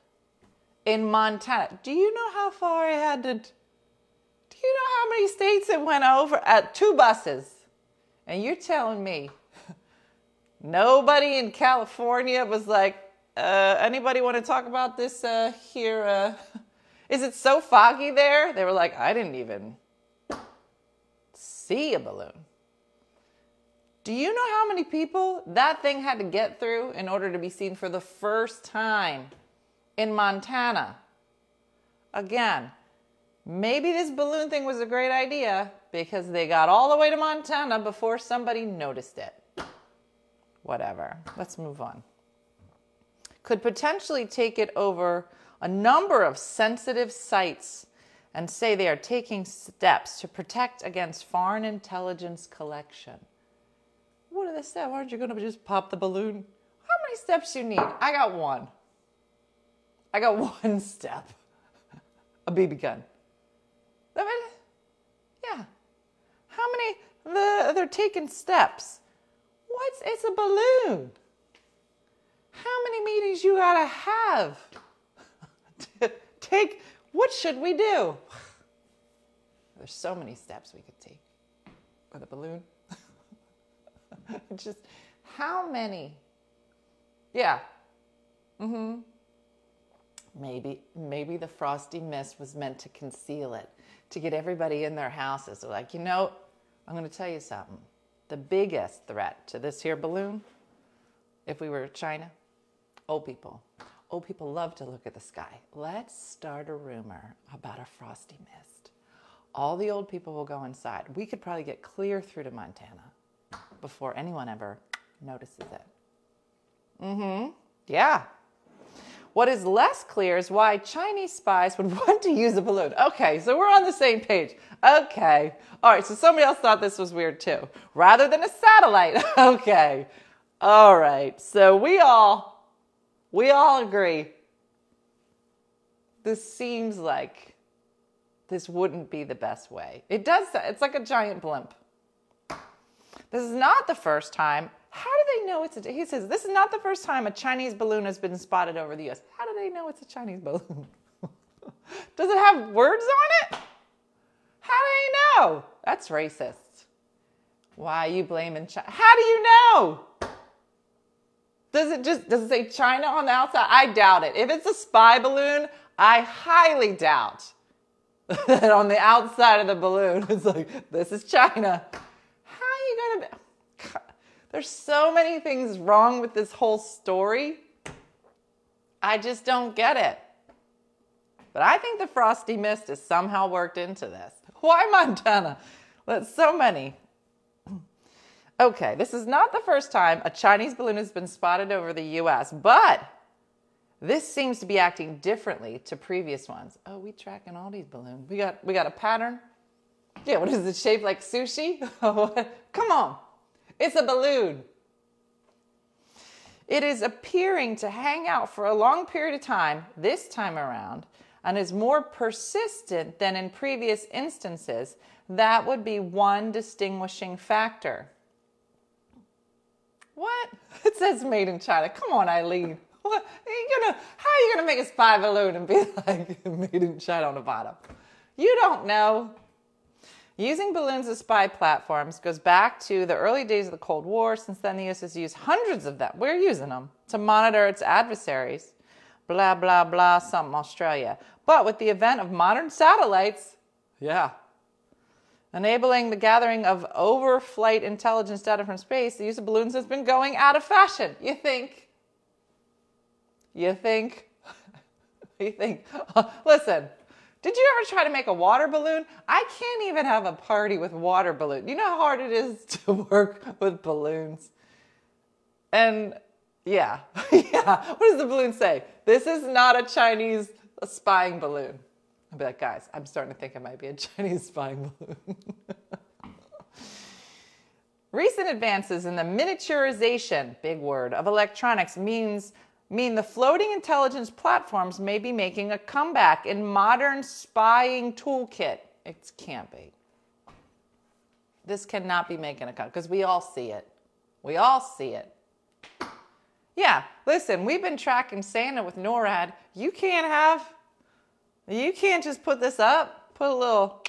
in Montana? Do you know how far I had to? Do you know how many states it went over at two buses? And you're telling me <laughs> nobody in California was like, uh, anybody want to talk about this uh, here? Uh, <laughs> is it so foggy there? They were like, I didn't even see a balloon. Do you know how many people that thing had to get through in order to be seen for the first time in Montana? Again, maybe this balloon thing was a great idea because they got all the way to Montana before somebody noticed it. Whatever. Let's move on. Could potentially take it over a number of sensitive sites and say they are taking steps to protect against foreign intelligence collection. What are the steps? Aren't you going to just pop the balloon? How many steps you need? I got one. I got <laughs> one step. A BB gun. That'll Yeah. How many? The, they're taking steps. What's it's a balloon? How many meetings you gotta have <laughs> take what should we do? <sighs> There's so many steps we could take with a balloon. <laughs> Just how many? Yeah. Mm-hmm. Maybe maybe the frosty mist was meant to conceal it, to get everybody in their houses. Like, you know, I'm going to tell you something. The biggest threat to this here balloon, if we were China, old people. Old people love to look at the sky. Let's start a rumor about a frosty mist. All the old people will go inside. We could probably get clear through to Montana before anyone ever notices it. Mm hmm. Yeah. What is less clear is why Chinese spies would <laughs> want to use a balloon. Okay, so we're on the same page. Okay. All right, so somebody else thought this was weird too. Rather than a satellite. <laughs> okay. All right. So we all we all agree this seems like this wouldn't be the best way. It does it's like a giant blimp. This is not the first time how do they know it's a, he says, this is not the first time a Chinese balloon has been spotted over the US. How do they know it's a Chinese balloon? <laughs> Does it have words on it? How do they know? That's racist. Why are you blaming China? How do you know? Does it just, does it say China on the outside? I doubt it. If it's a spy balloon, I highly doubt <laughs> that on the outside of the balloon, <laughs> it's like, this is China. How are you going <sighs> to, there's so many things wrong with this whole story. I just don't get it. But I think the frosty mist is somehow worked into this. Why Montana? Well, so many. Okay, this is not the first time a Chinese balloon has been spotted over the US, but this seems to be acting differently to previous ones. Oh, we tracking all these balloons. We got we got a pattern. Yeah, what is it shaped like sushi? <laughs> Come on. It's a balloon. It is appearing to hang out for a long period of time this time around and is more persistent than in previous instances. That would be one distinguishing factor. What? <laughs> It says made in China. Come on, Eileen. <laughs> What? You gonna, how are you to make a spy balloon and be <laughs> like made in China on the bottom? You don't know. Using balloons as spy platforms goes back to the early days of the Cold War. Since then, the US has used hundreds of them. We're using them to monitor its adversaries. Blah, blah, blah, something Australia. But with the event of modern satellites, yeah, enabling the gathering of overflight intelligence data from space, the use of balloons has been going out of fashion. You think? You think? <laughs> you think? <laughs> Listen, did you ever try to make a water balloon? I can't even have a party with water balloon. You know how hard it is <laughs> to work with balloons? And yeah, yeah. What does the balloon say? This is not a Chinese spying balloon. I'll be like, guys, I'm starting to think it might be a <laughs> Chinese spying balloon. Recent advances in the miniaturization, big word, of electronics means mean the floating intelligence platforms may be making a comeback in modern spying toolkit. It can't be. This cannot be making a comeback because we all see it. We all see it. Yeah, listen, we've been tracking Santa with NORAD. You can't have, you can't just put this up, put a little,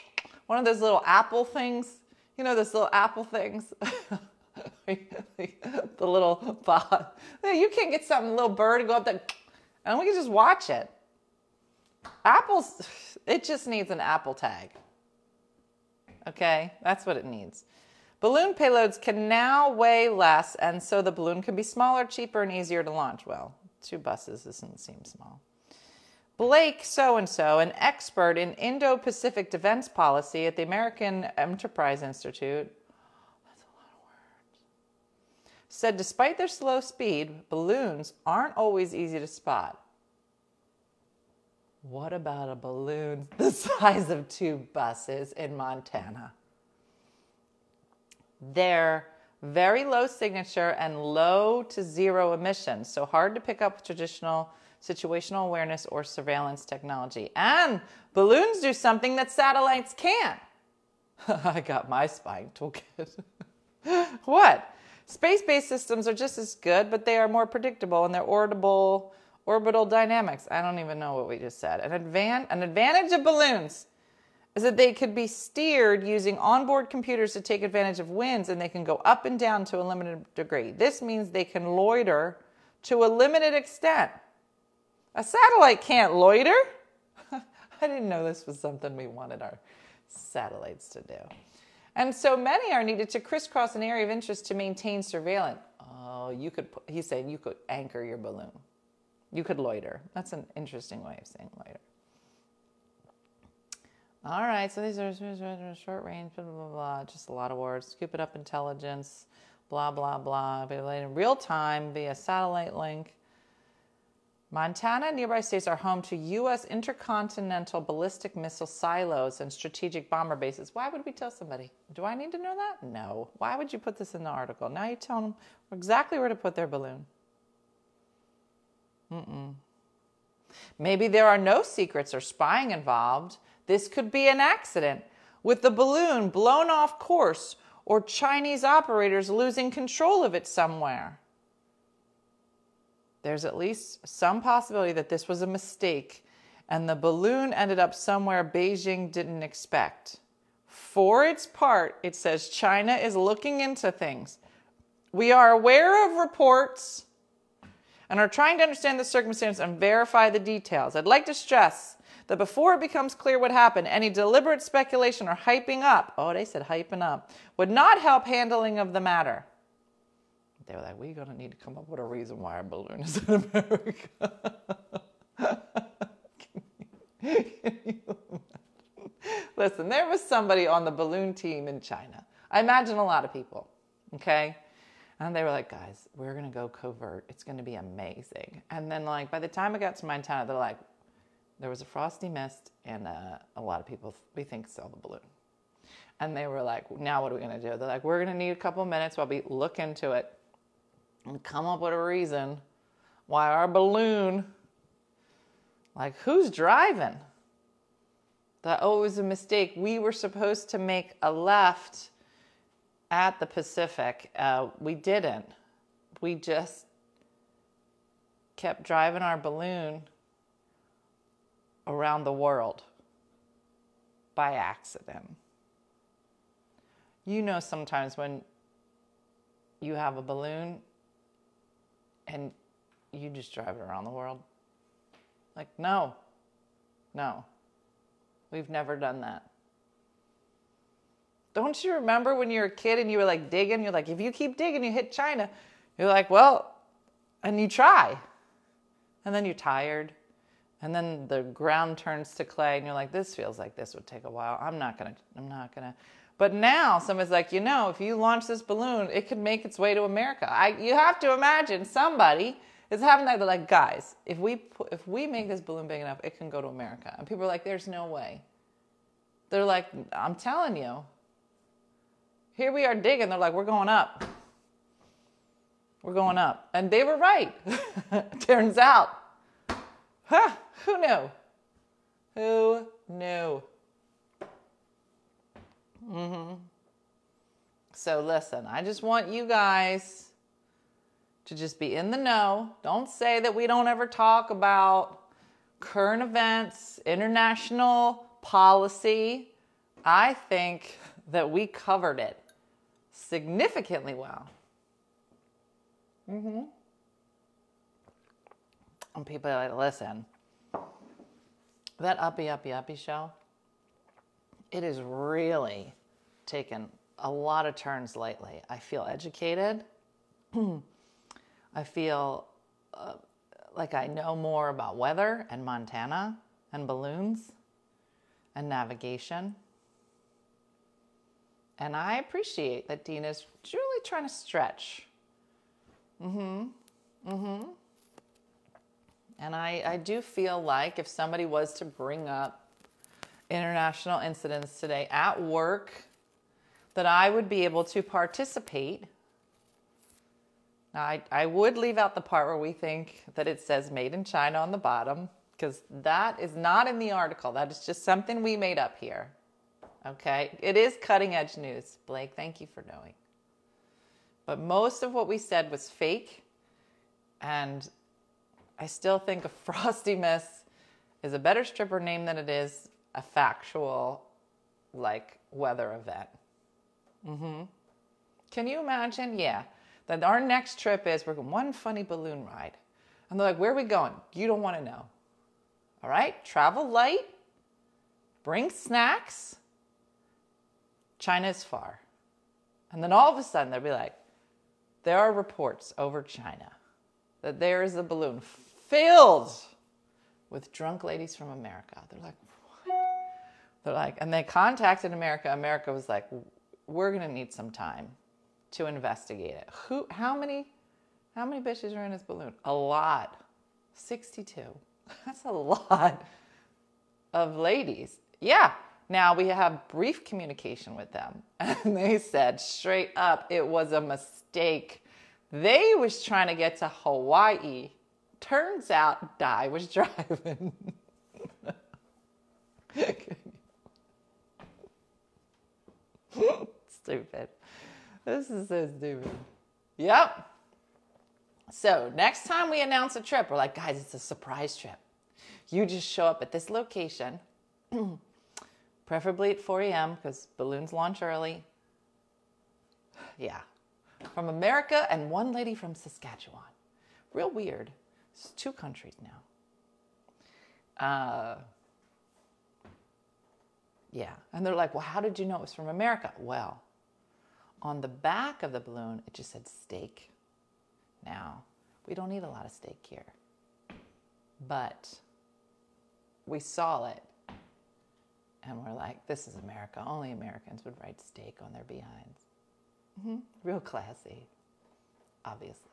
one of those little apple things, you know, those little apple things. <laughs> the little bot. You can't get some little bird to go up there and we can just watch it. Apple's, <sighs> it just needs an Apple tag. Okay, that's what it needs. Balloon payloads can now weigh less, and so the balloon can be smaller, cheaper, and easier to launch. Well, two buses doesn't seem small. Blake so and so, an expert in Indo Pacific defense policy at the American Enterprise Institute, said despite their slow speed, balloons aren't always easy to spot. What about a balloon <laughs> the size of two buses in Montana? They're very low signature and low to zero emissions, so hard to pick up with traditional situational awareness or surveillance technology. And balloons do something that satellites can't. <laughs> I got my spying toolkit. <laughs> what? Space based systems are just as good, but they are more predictable in their orbital, orbital dynamics. I don't even know what we just said. An, advan- an advantage of balloons is that they could be steered using onboard computers to take advantage of winds and they can go up and down to a limited degree. This means they can loiter to a limited extent. A satellite can't loiter. <laughs> I didn't know this was something we wanted our satellites to do. And so many are needed to crisscross an area of interest to maintain surveillance. Oh, you could, he said, you could anchor your balloon. You could loiter. That's an interesting way of saying loiter. All right, so these are short range, blah, blah, blah. Just a lot of words. Scoop it up intelligence, blah, blah, blah. Available in real time via satellite link. Montana and nearby states are home to U.S. intercontinental ballistic missile silos and strategic bomber bases. Why would we tell somebody? Do I need to know that? No. Why would you put this in the article? Now you tell them exactly where to put their balloon. Mm-mm. Maybe there are no secrets or spying involved. This could be an accident with the balloon blown off course or Chinese operators losing control of it somewhere there's at least some possibility that this was a mistake and the balloon ended up somewhere Beijing didn't expect. For its part, it says China is looking into things. We are aware of reports and are trying to understand the circumstances and verify the details. I'd like to stress that before it becomes clear what happened, any deliberate speculation or hyping up, oh, they said hyping up, would not help handling of the matter. They were like, we're going to need to come up with a reason why our balloon is in America. <laughs> Listen, there was somebody on the balloon team in China. I imagine a lot of people, okay? And they were like, guys, we're going to go covert. It's going to be amazing. And then, like, by the time I got to Montana, they're like, there was a frosty mist, and uh, a lot of people, we think, saw the balloon. And they were like, now what are we going to do? They're like, we're going to need a couple minutes while we look into it and come up with a reason why our balloon, like who's driving? That oh, it was a mistake. We were supposed to make a left at the Pacific. Uh, we didn't. We just kept driving our balloon around the world by accident. You know, sometimes when you have a balloon and you just drive it around the world. Like, no, no, we've never done that. Don't you remember when you were a kid and you were like digging? You're like, if you keep digging, you hit China. You're like, well, and you try. And then you're tired. And then the ground turns to clay and you're like, this feels like this would take a while. I'm not to, I'm not to. But now somebody's like, you know, if you launch this balloon, it could make its way to America. I, you have to imagine somebody is having that. They're like, guys, if we if we make this balloon big enough, it can go to America. And people are like, there's no way. They're like, I'm telling you. Here we are digging. They're like, we're going up. We're going up. And they were right. <laughs> Turns out. Huh, who knew? Who knew? Mm-hmm. So listen, I just want you guys to just be in the know. Don't say that we don't ever talk about current events, international policy. I think that we covered it significantly well. Mm-hmm. And people are like, listen, that uppy, uppy, uppy show, it is really taken a lot of turns lately. I feel educated. <clears throat> I feel uh, like I know more about weather and Montana and balloons and navigation. And I appreciate that Dean is truly trying to stretch. Mm hmm. Mm hmm. And I, I do feel like if somebody was to bring up international incidents today at work that I would be able to participate. I, I would leave out the part where we think that it says made in China on the bottom, because that is not in the article. That is just something we made up here. Okay? It is cutting edge news. Blake, thank you for knowing. But most of what we said was fake. And I still think a <laughs> Frosty Miss is a better stripper name than it is a factual, like, weather event. Mm-hmm. Can you imagine? Yeah. That our next trip is we're going one funny balloon ride. And they're like, where are we going? You don't want to know. All right? Travel light, bring snacks. China's far. And then all of a sudden they'll be like, there are reports over China that there is a balloon filled with drunk ladies from America. They're like, They're like, and they contacted America. America was like, we're gonna need some time to investigate it. Who? How many? How many bitches are in his balloon? A lot. Sixty-two. <laughs> That's a lot of ladies. Yeah. Now we have brief communication with them, <laughs> and they said straight up it was a mistake. They was trying to get to Hawaii. Turns out Di was <laughs> driving. <laughs> stupid. This is so stupid. Yep. So next time we announce a trip, we're like, guys, it's a surprise trip. You just show up at this location, <clears throat> preferably at 4 a.m. because balloons launch early. Yeah. From America and one lady from Saskatchewan. Real weird. It's two countries now. Uh, yeah. And they're like, well, how did you know it was from America? Well, on the back of the balloon, it just said steak. Now, we don't eat a lot of steak here, but we saw it and we're like, this is America. Only Americans would write steak on their behinds. Mm-hmm. Real classy, obviously.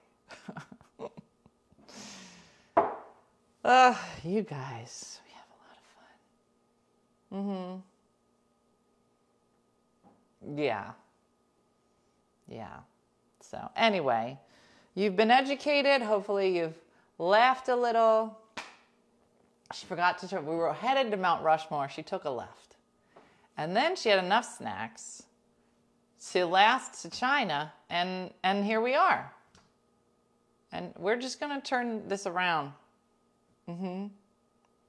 <laughs> uh, you guys, we have a lot of fun. Mm hmm. Yeah. Yeah. So, anyway, you've been educated. Hopefully, you've laughed a little. She forgot to turn, we were headed to Mount Rushmore. She took a left. And then she had enough snacks to last to China, and, and here we are. And we're just going to turn this around. Mm hmm.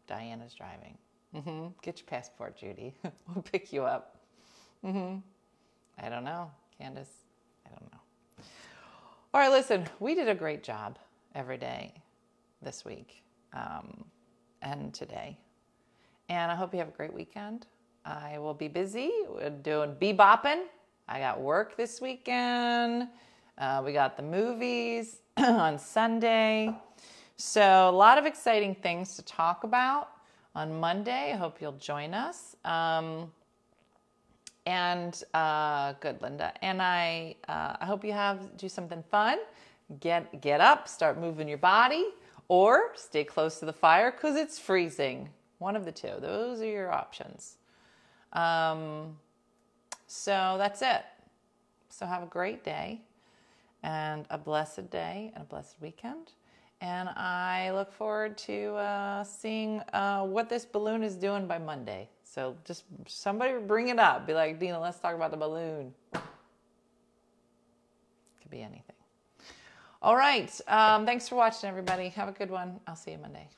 Diana's driving. Mm hmm. Get your passport, Judy. <laughs> we'll pick you up. Mm hmm. I don't know, Candace. I don't know. All right, listen, we did a great job every day this week um, and today. And I hope you have a great weekend. I will be busy doing bebopping. I got work this weekend. Uh, we got the movies <clears throat> on Sunday. So, a lot of exciting things to talk about on Monday. I hope you'll join us. Um, and uh, good, Linda. And I, uh, I hope you have do something fun. Get get up, start moving your body, or stay close to the fire because it's freezing. One of the two. Those are your options. Um, so that's it. So have a great day, and a blessed day, and a blessed weekend. And I look forward to uh, seeing uh, what this balloon is doing by Monday. So just somebody bring it up. Be like, Dina, let's talk about the balloon. Could be anything. All right. Um, thanks for watching, everybody. Have a good one. I'll see you Monday.